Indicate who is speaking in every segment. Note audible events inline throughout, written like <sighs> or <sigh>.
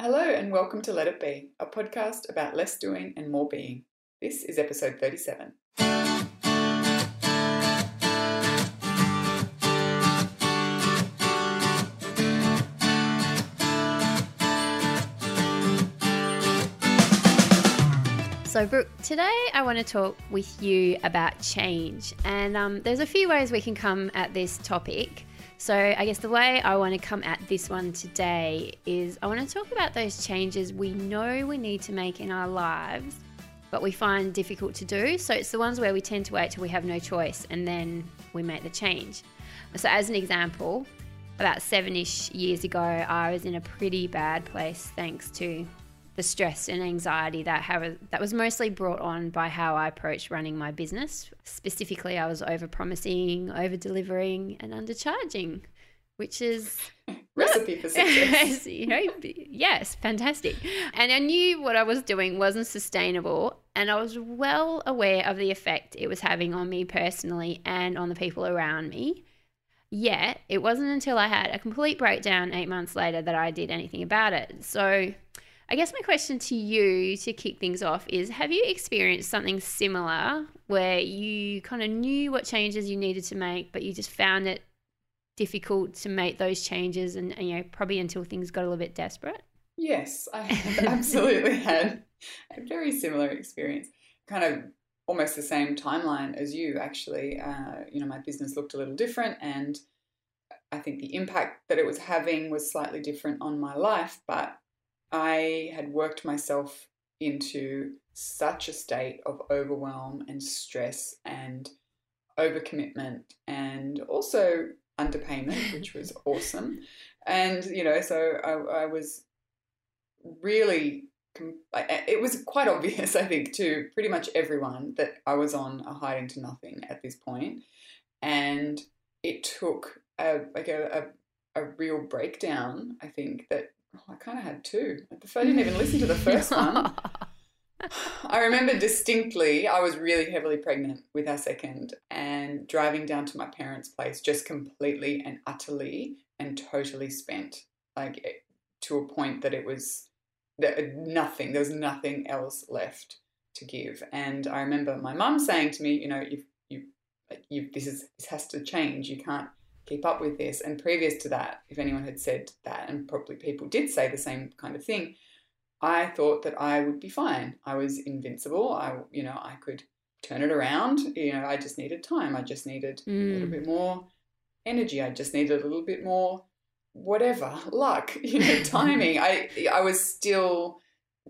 Speaker 1: Hello, and welcome to Let It Be, a podcast about less doing and more being. This is episode 37.
Speaker 2: So, Brooke, today I want to talk with you about change. And um, there's a few ways we can come at this topic. So, I guess the way I want to come at this one today is I want to talk about those changes we know we need to make in our lives, but we find difficult to do. So, it's the ones where we tend to wait till we have no choice and then we make the change. So, as an example, about seven ish years ago, I was in a pretty bad place thanks to the stress and anxiety that have, that was mostly brought on by how I approached running my business. Specifically, I was over promising, over delivering, and undercharging, which is <clears throat>
Speaker 1: recipe for <laughs> success.
Speaker 2: you know, yes, fantastic. And I knew what I was doing wasn't sustainable, and I was well aware of the effect it was having on me personally and on the people around me. Yet, it wasn't until I had a complete breakdown eight months later that I did anything about it. So, I guess my question to you to kick things off is Have you experienced something similar where you kind of knew what changes you needed to make, but you just found it difficult to make those changes and, and you know, probably until things got a little bit desperate?
Speaker 1: Yes, I <laughs> absolutely had a very similar experience. Kind of almost the same timeline as you, actually. Uh, you know, my business looked a little different and I think the impact that it was having was slightly different on my life, but I had worked myself into such a state of overwhelm and stress and overcommitment and also underpayment, which was <laughs> awesome. And, you know, so I, I was really, it was quite obvious, <laughs> I think, to pretty much everyone that I was on a hiding to nothing at this point. And it took a, like a, a, a real breakdown, I think, that Oh, I kind of had two. I didn't even listen to the first one. <laughs> <sighs> I remember distinctly, I was really heavily pregnant with our second and driving down to my parents' place just completely and utterly and totally spent. Like eh, to a point that it was nothing, there was nothing else left to give. And I remember my mum saying to me, you know, you've, you, you, this is, this has to change. You can't, keep up with this. And previous to that, if anyone had said that, and probably people did say the same kind of thing, I thought that I would be fine. I was invincible. I, you know, I could turn it around. You know, I just needed time. I just needed mm. a little mm. bit more energy. I just needed a little bit more whatever <laughs> luck, you know, <laughs> timing. I I was still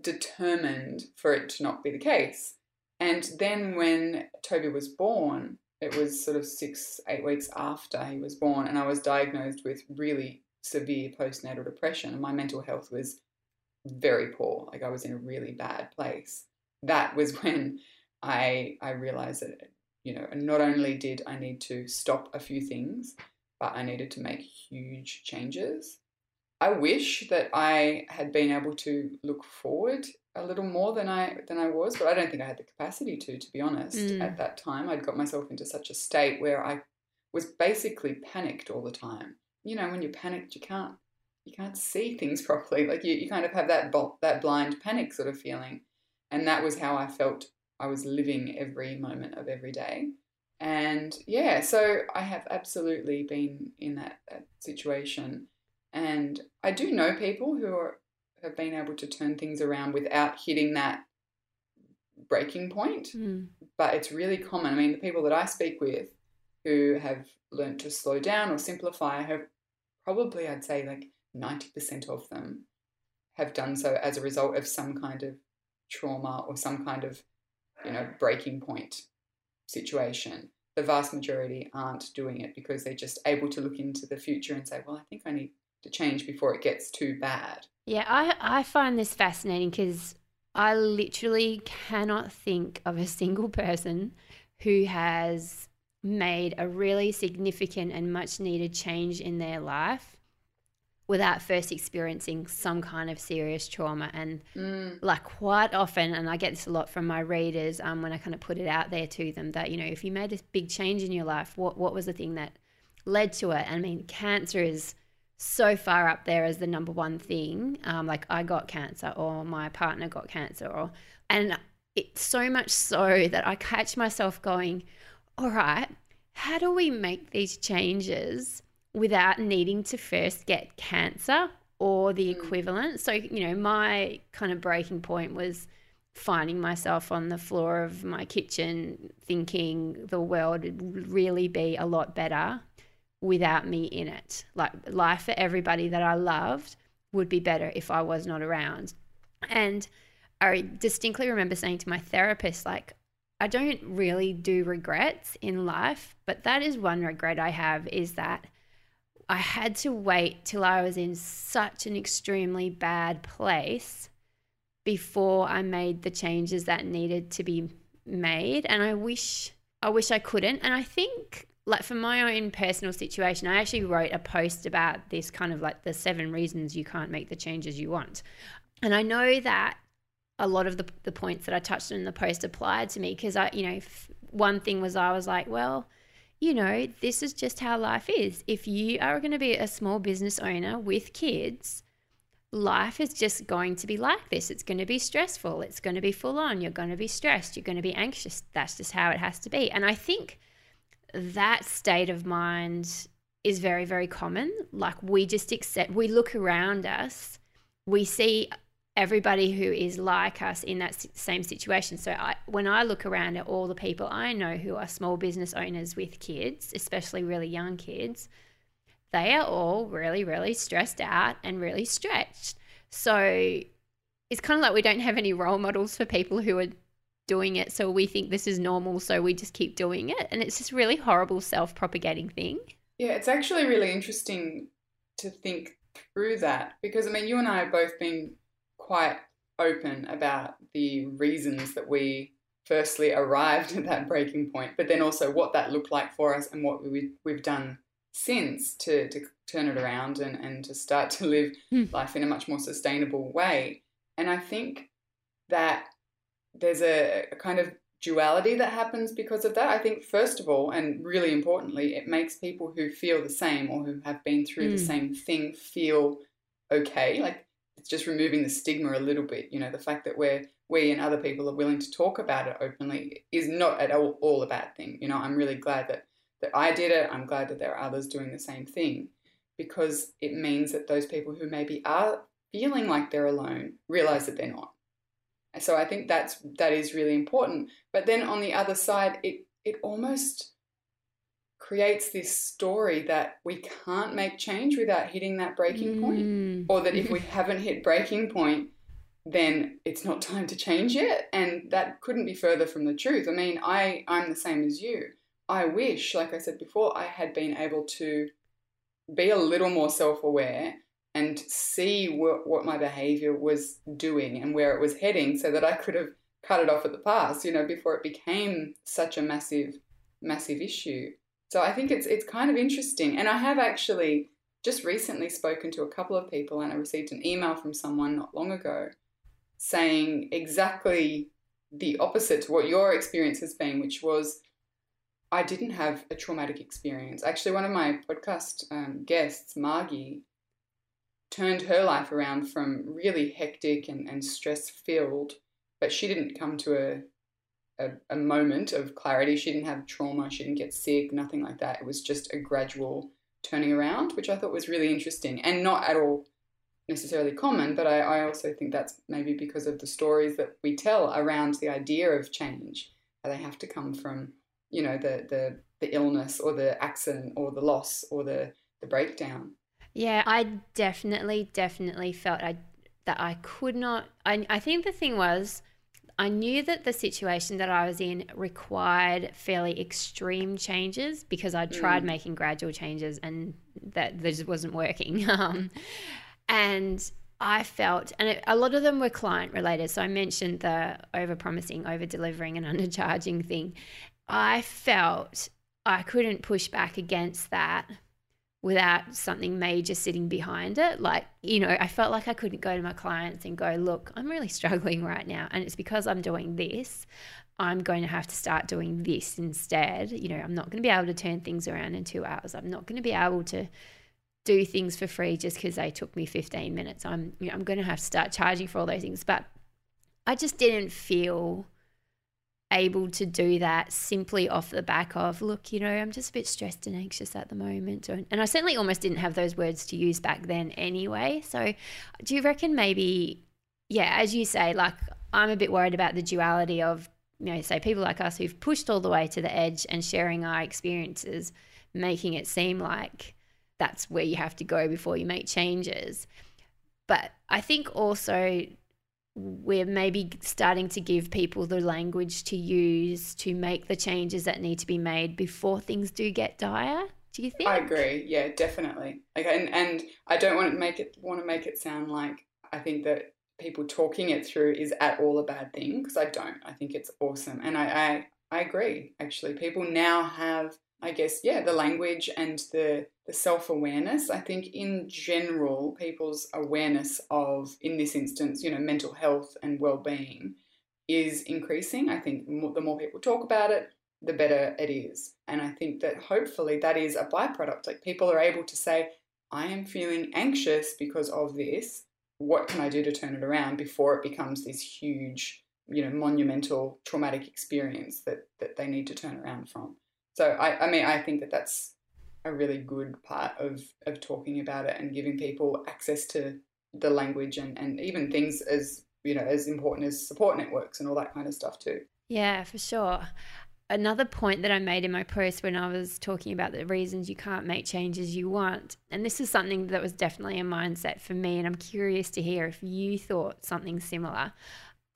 Speaker 1: determined for it to not be the case. And then when Toby was born, it was sort of six, eight weeks after he was born, and I was diagnosed with really severe postnatal depression, and my mental health was very poor. Like I was in a really bad place. That was <laughs> when I I realized that you know not only did I need to stop a few things, but I needed to make huge changes. I wish that I had been able to look forward a little more than I than I was, but I don't think I had the capacity to. To be honest, mm. at that time, I'd got myself into such a state where I was basically panicked all the time. You know, when you're panicked, you can't you can't see things <laughs> properly. Like you, you kind of have that that blind panic sort of feeling, and that was how I felt. I was living every moment of every day, and yeah, so I have absolutely been in that, that situation. And I do know people who are have been able to turn things around without hitting that breaking point. Mm. But it's really common. I mean, the people that I speak with who have learned to slow down or simplify have probably, I'd say, like 90% of them have done so as a result of some kind of trauma or some kind of, you know, breaking point situation. The vast majority aren't doing it because they're just able to look into the future and say, well, I think I need to change before it gets too bad.
Speaker 2: Yeah, I, I find this fascinating because I literally cannot think of a <laughs> single person who has made a really significant and much needed change in their life without first experiencing some kind of serious trauma. And mm. like quite often, and I get this a lot from my readers um, when I kind of put it out there to them that, you know, if you made this big change in your life, what, what was the thing that led to it? I mean, cancer is so far up there as the number one thing. Um, like I got cancer or my partner got cancer or and it's so much so that I catch myself going, all right, how do we make these changes without needing to first get cancer or the mm. equivalent? So, you know, my kind of breaking point was finding myself on the floor of my kitchen thinking the world would really be a lot better without me in it. Like life for everybody that I loved would be better if I was not around. And I distinctly remember saying to my therapist, like, I don't really do regrets in life, but that is one regret I have is that I had to wait till I was in such an extremely bad place before I made the changes that needed to be made. And I wish I wish I couldn't. And I think like for my own personal situation, I actually wrote a post about this kind of like the seven reasons you can't make the changes you want. And I know that a lot of the, the points that I touched on in the post applied to me because I, you know, one thing was I was like, well, you know, this is just how life is. If you are going to be a small business owner with kids, life is just going to be like this. It's going to be stressful. It's going to be full on. You're going to be stressed. You're going to be anxious. That's just how it has to be. And I think that state of mind is very, very common. Like we just accept, we look around us, we see everybody who is like us in that same situation. So I, when I look around at all the people I know who are small business owners with kids, especially really young kids, they are all really, really stressed out and really stretched. So it's kind of like we don't have any role models for people who are doing it. So we think this is normal. So we just keep doing it. And it's just really horrible self propagating thing.
Speaker 1: Yeah, it's actually really interesting to think through that because I mean, you and I have both been quite open about the reasons that we firstly arrived <laughs> at that breaking point, but then also what that looked like for us and what we, we've done since to, to turn it around and, and to start to live mm. life in a much more sustainable way. And I think that there's a, a kind of duality that happens because of that. I think, first of all, and really importantly, it makes people who feel the same or who have been through mm. the same thing feel okay. Like it's just removing the stigma a little bit. You know, the fact that we're we and other people are willing to talk about it openly is not at all, all a bad thing. You know, I'm really glad that that I did it. I'm glad that there are others doing the same thing because it means that those people who maybe are feeling like they're alone realize that they're not. So I think that's that is really important. But then on the other side, it it almost creates this story that we can't make change without hitting that breaking mm. point. Or that if we <laughs> haven't hit breaking point, then it's not time to change yet. And that couldn't be further from the truth. I mean, I, I'm the same as you. I wish, like I said before, I had been able to be a little more self aware and see what, what my behavior was doing and where it was heading so that I could have cut it off at the pass, you know, before it became such a massive, massive issue. So I think it's it's kind of interesting. And I have actually just recently spoken to a couple of people and I received an email from someone not long ago saying exactly the opposite to what your experience has been, which was I didn't have a traumatic experience. Actually, one of my podcast um, guests, Margie, turned her life around from really hectic and, and stress filled, but she didn't come to a a, a moment of clarity. She didn't have trauma, she didn't get sick, nothing like that. It was just a gradual turning around, which I thought was really interesting and not at all necessarily common, but I, I also think that's maybe because of the stories that we tell around the idea of change. They have to come from, you know, the the, the illness or the accident or the loss or the, the breakdown.
Speaker 2: Yeah, I definitely, definitely felt I, that I could not. I, I think the thing was, I knew that the situation that I was in required fairly extreme changes because I'd tried mm. making gradual changes and that, that just wasn't working. <laughs> Um, and I felt, and it, a lot of them were client related. So I mentioned the over promising, over delivering, and <laughs> undercharging thing. I felt I couldn't push back against that without something major sitting behind it. Like, you know, I felt like I couldn't go to my clients and go, look, I'm really <laughs> struggling right now. And it's because I'm doing this. I'm going to have to start doing this instead. You know, I'm not going to be able to turn things around in two hours. I'm not going to be able to do things for free just because they took me 15 minutes. I'm you know, I'm going to have to start charging for all those things. But I just didn't feel able to do that simply off the back of, look, you know, I'm just a bit stressed and anxious at the moment. And I certainly almost didn't have those words to use back then anyway. So do you reckon maybe, yeah, as you say, like I'm a bit worried about the duality of, you know, say people like us who've pushed all the way to the edge and sharing our experiences, making it seem like that's where you have to go before you make changes. But I think also we're maybe starting to give people the language to use to make the changes that need to be made before things do get dire. Do you think?
Speaker 1: I agree. Yeah, definitely. Like, and and I don't want to make it want to make it sound like I think that people talking it through is at all a bad thing because I don't. I think it's awesome, and I, I I agree. Actually, people now have I guess, yeah, the language and the, the self awareness. I think in general, people's awareness of, in this instance, you know, mental health and well being is increasing. I think the more people talk about it, the better it is. And I think that hopefully that is a byproduct. Like people are able to say, I am feeling anxious because of this. What can I do to turn it around before it becomes this huge, you know, monumental traumatic experience that, that they need to turn around from? So I, I mean, I think that that's a really good part of, of talking about it and giving people access to the language and, and even things as you know as important as support networks and all that kind of stuff too.
Speaker 2: Yeah, for sure. Another point that I made in my post when I was talking about the reasons you can't make changes you want, and this is something that was definitely a mindset for me, and I'm curious to hear if you thought something similar.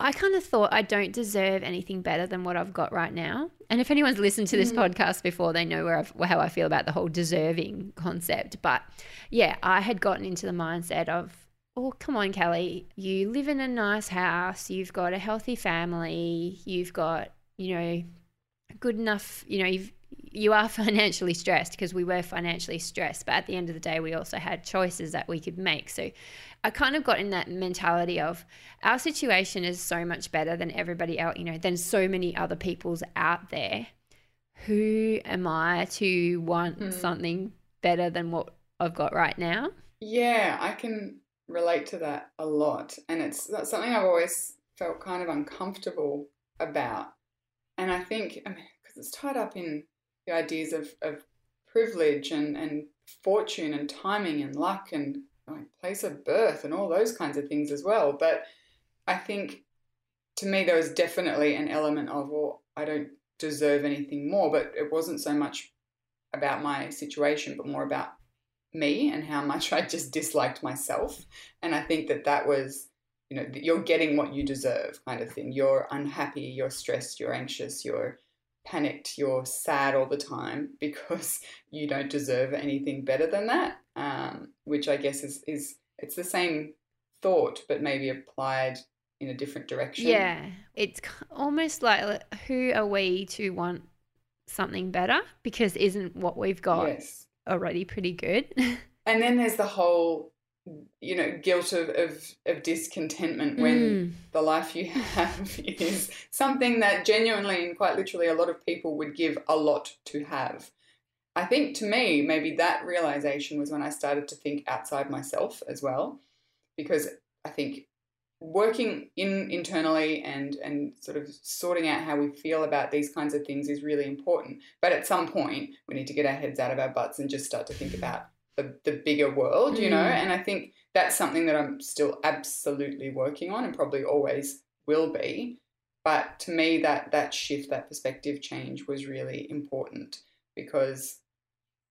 Speaker 2: I kind of thought I don't deserve anything better than what I've got right now. And if anyone's listened to this mm. podcast before, they know where I've, how I feel about the whole deserving concept. But yeah, I had gotten into the mindset of, oh, come on, Kelly, you live in a nice house, you've got a healthy family, you've got, you know, good enough, you know, you've you are <laughs> financially stressed because we were financially stressed, but at the end of the day, we also had choices that we could make. So I kind of got in that mentality of our situation is so much better than everybody else, you know, than so many other people's out there. Who am I to want mm. something better than what I've got right now?
Speaker 1: Yeah, I can relate to that a lot. And it's that's something I've always felt kind of uncomfortable about. And I think, I mean, because it's tied up in the ideas of, of privilege and, and fortune and timing and luck and like place of birth and all those kinds of things as well. But I think to me there was definitely an element of well, I don't deserve anything more, but it wasn't so much about my situation, but more about me and how much I just disliked myself. And I think that that was, you know, you're getting what you deserve kind of thing. You're unhappy, you're stressed, you're anxious, you're panicked, you're sad all the time <laughs> because you don't deserve anything better than that. Um, which I guess is is it's the same thought, but maybe applied in a different direction.
Speaker 2: Yeah, it's almost like who are we to want something better because isn't what we've got yes. already pretty good? <laughs>
Speaker 1: and then there's the whole you know guilt of, of, of discontentment when mm. the life you <laughs> have is something that genuinely and quite literally a lot of people would give a lot to have i think to me maybe that realization was when i started to think outside myself as well because i think working in internally and and sort of sorting out how we feel about these kinds of things is really important but at some point we need to get our heads out of our butts and just start to think about the, the bigger world, you know? Mm. And I think that's something that I'm still absolutely working on and probably always will be. But to me, that that shift, that perspective change was really important because,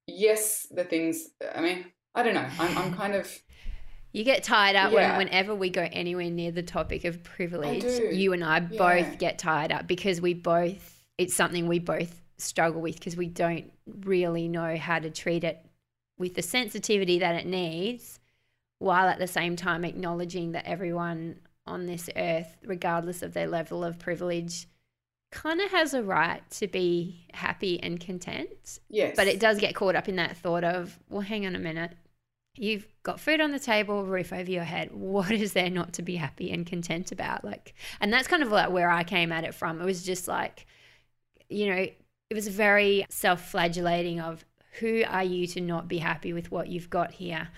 Speaker 1: yes, the things. I mean, I don't know. I'm, I'm kind of. <laughs>
Speaker 2: You get tired up yeah. when, whenever we go anywhere near the topic of privilege. You and I yeah. both get tired up because we both. It's something we both struggle with because we don't really know how to treat it with the sensitivity that it needs, while at the same time acknowledging that everyone on this earth, regardless of their level of privilege, kind of has a right to be happy and content.
Speaker 1: Yes.
Speaker 2: But it does get caught up in that thought of, well, hang on a minute. You've got food on the table, roof over your head. What is there not to be happy and content about? Like, and that's kind of like where I came at it from. It was just like, you know, it was very self flagellating of who are you to not be happy with what you've got here?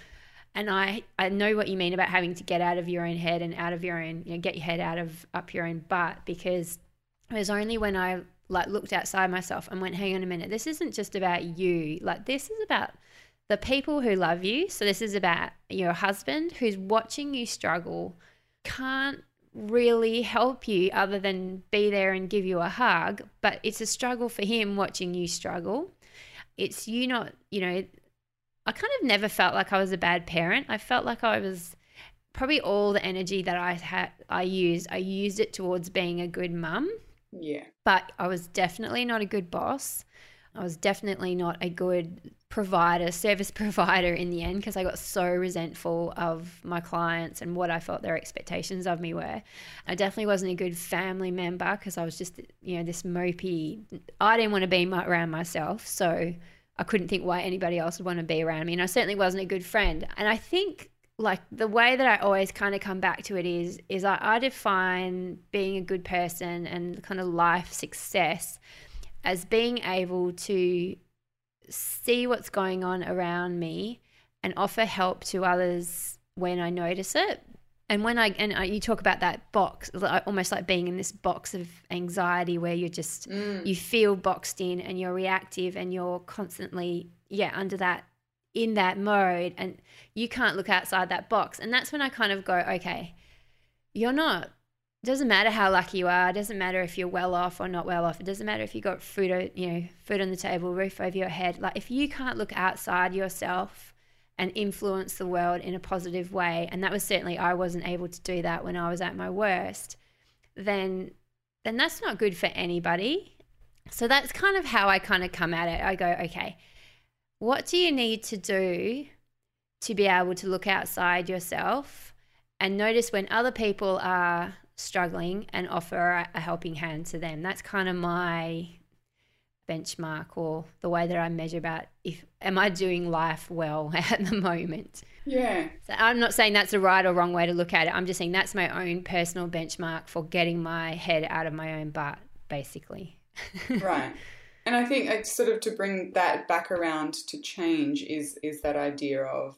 Speaker 2: And I, I know what you mean about having to get out of your own head and out of your own, you know, get your head out of up your own butt because it was only when I like looked outside myself and went, hang on a minute, this isn't just about you. Like this is about the people who love you. So this is about your husband who's watching you struggle, can't really help you other than be there and give you a hug, but it's a struggle for him watching you struggle. It's you not, you know, I kind of never felt like I was a bad parent. I felt like I was probably all the energy that I had I used, I used it towards being a good mum.
Speaker 1: Yeah.
Speaker 2: But I was definitely not a good boss. I was definitely not a good provider, service <laughs> provider in the end because I got so resentful of my clients and what I felt their expectations of me were. I definitely wasn't a good family member because I was just, you know, this mopey. I didn't want to be around myself. So I couldn't think why anybody else would want to be around me. And I certainly wasn't a good friend. And I think like the way that I always kind of come back to it is is I, I define being a good person and kind of life success as being able to see what's going on around me and offer help to others when I notice it. And when I and you talk about that box, almost like being in this box of anxiety where you're just
Speaker 1: Mm.
Speaker 2: you feel boxed in and you're reactive and you're constantly yeah under that in that mode and you can't look outside that box and that's when i kind of go okay you're not doesn't matter how lucky you are it doesn't matter if you're well off or not well off it doesn't matter if you got food you know food on the table roof over your head like if you can't look outside yourself and influence the world in a positive way and that was certainly i wasn't able to do that when i was at my worst then then that's not good for anybody so that's kind of how I kind of come at it. I go, okay, what do you need to do to be able to look outside yourself and notice when other people are struggling and offer a, helping hand to them? That's kind of my benchmark or the way that I measure about if am I doing life well <laughs> at the moment.
Speaker 1: Yeah.
Speaker 2: So I'm not saying that's a right or wrong way to look at it. I'm just saying that's my own personal benchmark for getting my head out of my own butt, basically. <laughs>
Speaker 1: right. And I think it's sort of to bring that back around to change is is that idea of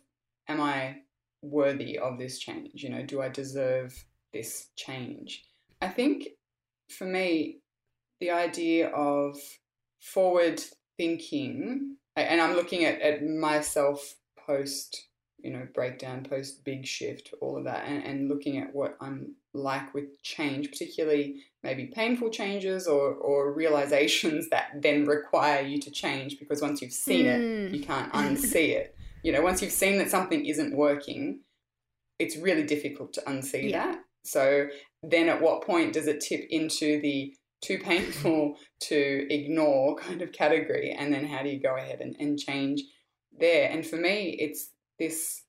Speaker 1: am I worthy of this change? You know, do I deserve this change? I think for me, the idea of forward thinking, and I'm looking at, at myself post, you know, breakdown, post big shift, all of that, and, and looking at what I'm like with change, particularly maybe painful changes or, or realizations <laughs> that then require you to change because once you've seen it,
Speaker 2: Mm.
Speaker 1: you can't <laughs> unsee it. You know, once you've seen that something isn't working, it's really difficult to unsee
Speaker 2: Yeah.
Speaker 1: that. So then at what point does it tip into the too painful <laughs> to ignore kind of category? And then how do you go ahead and, and change there? And for me, it's this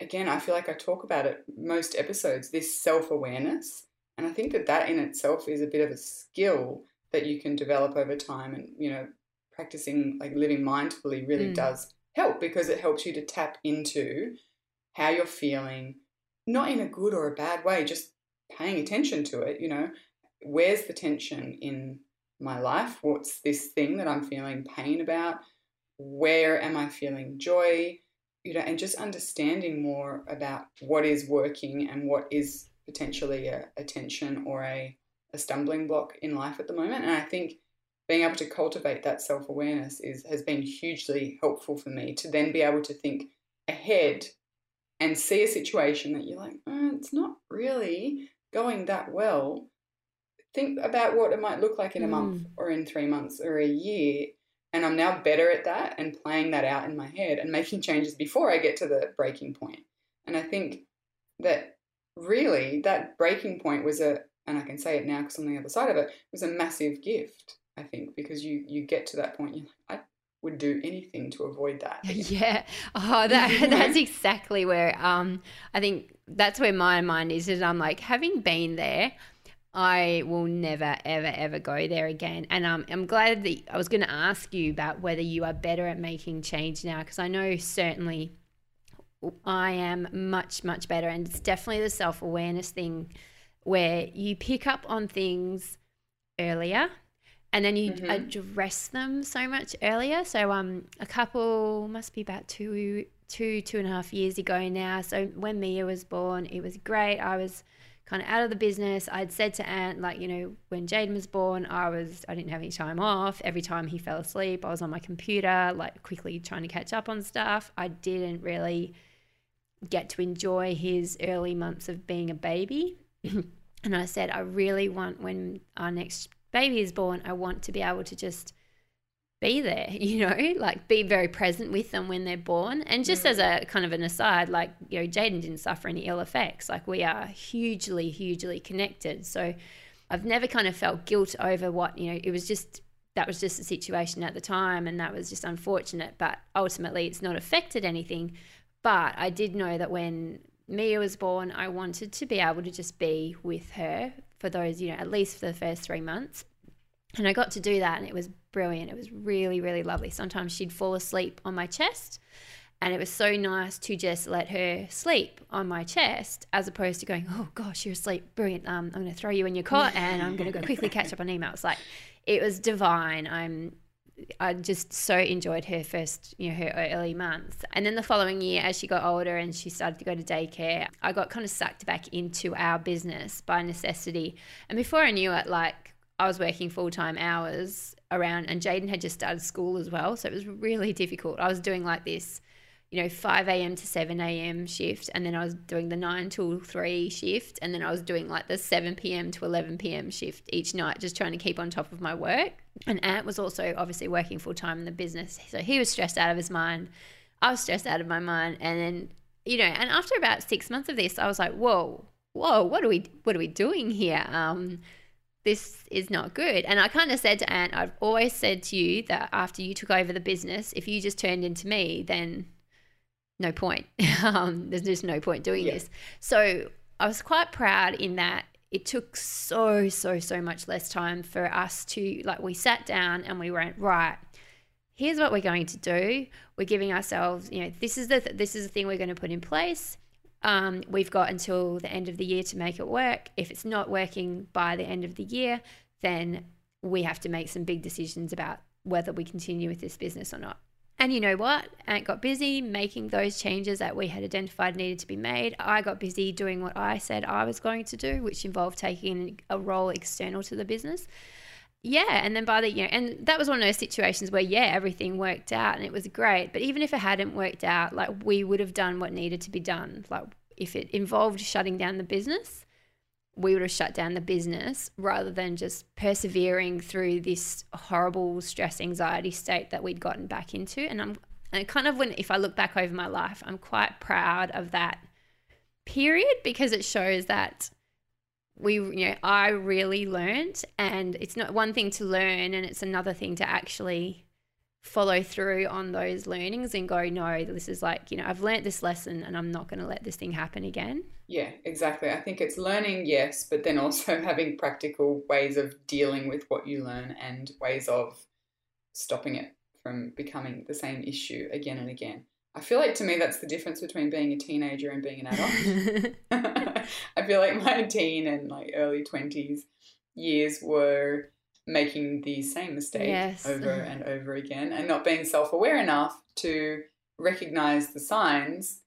Speaker 1: again, I feel like I talk about it most episodes this self awareness. And I think that that in itself is a bit of a skill that you can develop over time. And, you know, practicing like living mindfully really
Speaker 2: Mm.
Speaker 1: does help because it helps you to tap into how you're feeling, not in a good or a bad way, just paying attention to it. You know, where's the tension in my life? What's this thing that I'm feeling pain about? Where am I feeling joy? You know, and just understanding more about what is working and what is potentially a, a tension or a, a stumbling block in life at the moment. And I think being able to cultivate that self awareness is has been hugely helpful for me to then be able to think ahead and see a situation that you're like, "Uh, it's not really going that well. Think about what it might look like in a month or in three months or a year. And I'm now better at that and playing that out in my head and making changes before I get to the breaking point. And I think that really that breaking point was a, and I can say it now because I'm on the other side of it, was a massive gift. I think because you you get to that point, you're like, I would do anything to avoid that. <laughs>
Speaker 2: Yeah. Oh, that that's exactly where um I think that's where my mind is is I'm like having been there, I will never ever ever go there again. And um I'm glad that I was going to ask you about whether you are better at making change now because I know certainly I am much much better and it's definitely the self-awareness thing where you pick up on things earlier and then you
Speaker 1: Mhm.
Speaker 2: address them so much earlier. So um, a couple must be about two, two, two and a half years ago now. So when Mia was born, it was great. I was kind of out of the business. I'd said to Ant, like, you know, when Jaden was born, I was I didn't have any time off. Every time he fell asleep, I was on my computer, like quickly trying to catch up on stuff. I didn't really get to enjoy his early months of being a baby. <clears throat> and I said, I really want when our next baby is born, I want to be able to just be there, <laughs> you know, like be very present with them when they're born. And just mm. as a kind of an aside, like, you know, Jaden didn't suffer any ill effects. Like, we are hugely, hugely connected. So I've never kind of felt guilt over what, you know, it was just, that was just the situation at the time and that was just unfortunate. But ultimately, it's not affected anything. But I did know that when Mia was born, I wanted to be able to just be with her for those, you know, at least for the first three months. And I got to do that and it was brilliant. It was really, really lovely. Sometimes she'd fall asleep on my chest and it was so nice to just let her sleep on my chest as opposed to going, oh gosh, you're asleep. Brilliant. Um, I'm going to throw you in your cot and I'm going to go quickly catch up on emails. Like it was divine. I'm I just so enjoyed her first, you know, her early months. And then the following year, as she got older and she started to go to daycare, I got kind of sucked back into our business by necessity. And before I knew it, like I was working full time hours around, and Jaden had just started school as well. So it was really difficult. I was doing like this, you know, 5 a.m. to 7 a.m. shift, and then I was doing the 9 till 3 shift, and then I was doing like the 7 p.m. to 11 p.m. shift each night, just trying to keep on top of my work. And Ant was also obviously working full time in the business. So he was stressed out of his mind. I was stressed out of my mind. And then, you know, and after about six months of this, I was like, whoa, whoa, what are we what are we doing here? Um, this is not good. And I kind of said to Ant, I've always said to you that after you took over the business, if you just turned into me, then no point. <laughs> um, there's just no point doing
Speaker 1: Yeah.
Speaker 2: this. So I was quite proud in that it took so, so, so much less time for us to, like, we sat down and we went, right, here's what we're going to do. We're giving ourselves, you know, this is the, this is the thing we're going to put in place. Um, we've got until the end of the year to make it work. If it's not working by the end of the year, then we have to make some big decisions about whether we continue with this business or not. And you know what? Ant got busy making those changes that we had identified needed to be made. I got busy doing what I said I was going to do, which involved taking a role external to the business. Yeah, and then by the you know, and that was one of those situations where yeah, everything worked out and it was great. But even if it hadn't worked out, like we would have done what needed to be done. Like if it involved shutting down the business, we would have shut down the business rather than just persevering through this horrible stress anxiety state that we'd gotten back into. And I'm and kind of when if I look back over my life, I'm quite proud of that period because it shows that we you know I really learned and it's not one thing to learn and it's another thing to actually follow through on those learnings and go no this is like you know I've learned this lesson and I'm not going to let this thing happen again
Speaker 1: Yeah, exactly. I think it's learning, yes, but then also <laughs> having practical ways of dealing with what you learn and ways of stopping it from becoming the same issue again and again. I feel like to me that's the difference between being a teenager and being an adult. <laughs> <laughs> I feel like my teen and like early 20s years were making the same mistake
Speaker 2: Yes.
Speaker 1: over mm-hmm. and over again and not being self aware enough to recognize the signs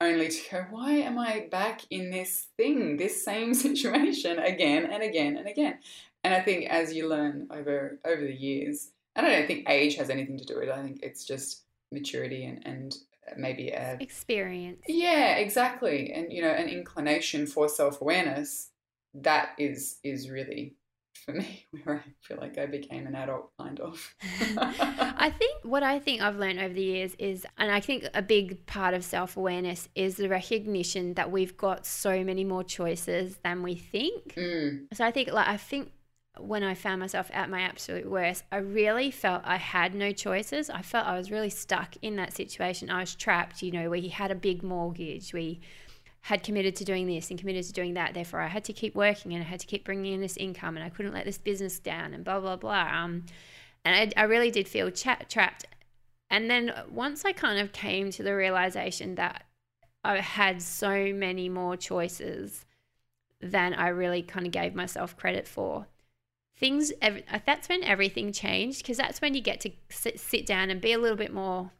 Speaker 1: only to go, why am I back in this thing, this same <laughs> situation again and again and again? And I think as you learn over over the years, and I don't think age has anything to do with it. I think it's just maturity and, and maybe a
Speaker 2: experience
Speaker 1: yeah, exactly. And you know, an inclination for self-awareness that is is really for me <laughs> where I feel like I became an adult kind of. <laughs>
Speaker 2: I think what I think I've learned over the years is, and I think a big part of self awareness is the recognition that we've got so many more choices than we think.
Speaker 1: Mm,
Speaker 2: So I think, like, I think when I found myself at my absolute worst, I really felt I had no choices. I felt I was really stuck in that situation. I was trapped, you know, where we had a big mortgage. We had committed to doing this and committed to doing that. Therefore, I had to keep working and I had to keep bringing in this income and I couldn't let this business down and blah, blah, blah. Um, and I, I really did feel trapped. And then once I kind of came to the realization that I had so many more choices than I really kind of gave myself credit for, things uh, that's when everything changed because that's when you get to sit, sit down and be a little bit more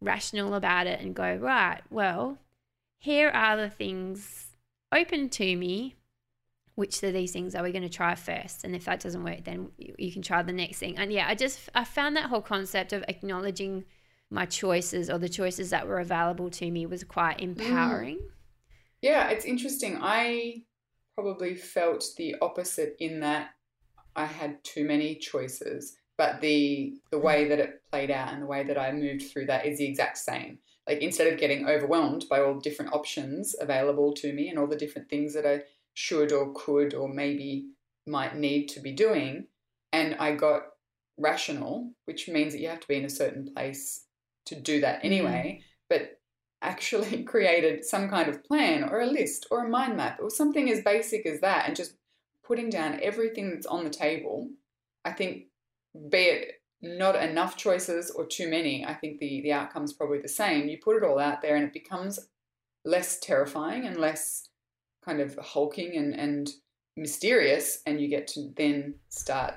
Speaker 2: rational about it and go right well here are the things open to me. Which of these things are we going to try first? And if that doesn't work then you, can try the next thing. And yeah i just i found that whole concept of acknowledging my choices or the choices that were available to me was quite empowering. Mm.
Speaker 1: yeah it's interesting. I probably felt the opposite in that I had too many choices, but the the way that it played out and the way that I moved through that is the exact same. Like instead of getting overwhelmed by all the different options available to me and all the different things that I should or could or maybe might need to be doing, and I got rational, which means that you have to be in a certain place to do that mm-hmm. anyway, mm. but actually <laughs> created some kind of plan or a list or a mind map or something as basic as that and just putting down everything that's on the table, I think, be it not enough choices or too many, I think the, the outcome's probably the same. You put it all out there and it becomes less terrifying and less kind of hulking and, and mysterious, and you get to then start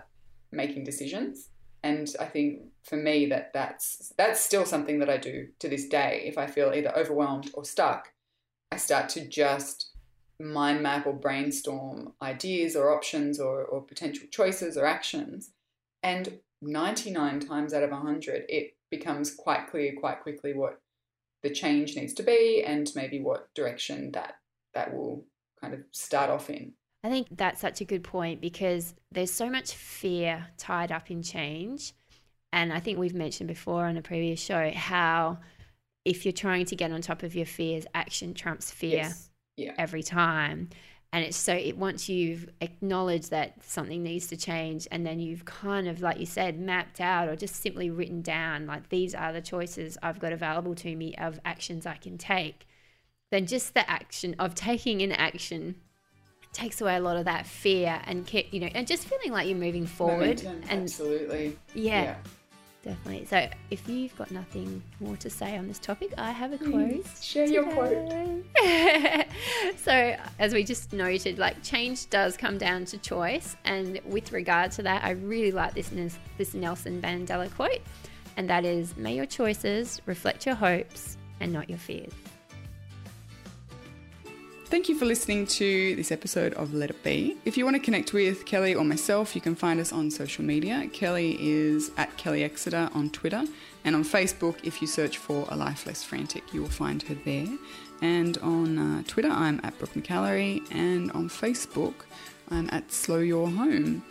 Speaker 1: making decisions. And I think for me that that's that's still something that I do to this day. If I feel either overwhelmed or stuck, I start to just mind map or brainstorm ideas or options or, or potential choices or actions. And 99 times out of 100, it becomes quite clear quite quickly what the change needs to be and maybe what direction that that will kind of start off in.
Speaker 2: I think that's such a good point because there's so much fear tied up in change. And I think we've mentioned before on a previous show how if you're trying to get on top of your fears, action trumps fear. Yes
Speaker 1: yeah.
Speaker 2: every time. And it's so it once you've acknowledged that something needs to change, and then you've kind of, like you said, mapped out or just simply written down, like these are the choices I've got available to me of actions I can take, then just the action of taking an action takes away a lot of that fear and you know and just feeling like you're moving forward
Speaker 1: Momentum,
Speaker 2: and
Speaker 1: absolutely.
Speaker 2: Yeah, yeah, Definitely. So, if you've got nothing more to say on this topic, I have a mm, quote.
Speaker 1: Share today. your quote. <laughs>
Speaker 2: so, as we just noted, like change does come down to choice, and with regard to that, I really like this this Nelson Mandela quote, and that is, "May your choices reflect your hopes and not your fears."
Speaker 1: Thank you for listening to this episode of Let It Be. If you want to connect with Kelly or myself, you can find us on social media. Kelly is at Kelly Exeter on Twitter, and on Facebook, if you search for A Life Less Frantic, you will find her there. And on uh, Twitter, I'm at Brooke McAlary, and on Facebook, I'm at Slow Your Home.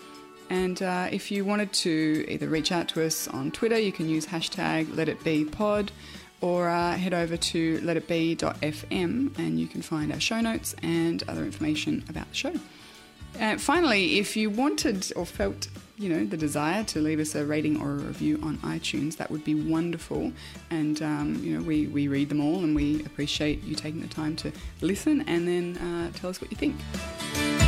Speaker 1: And uh, if you wanted to either reach out to us on Twitter, you can use hashtag Let It Be Pod or uh, head over to letitbe.fm and you can find our show notes and other information about the show. Uh, finally, if you wanted or felt you know the desire to leave us a rating or a review on iTunes, that would be wonderful. And um, you know we, we read them all and we appreciate you taking the time to listen and then uh, tell us what you think.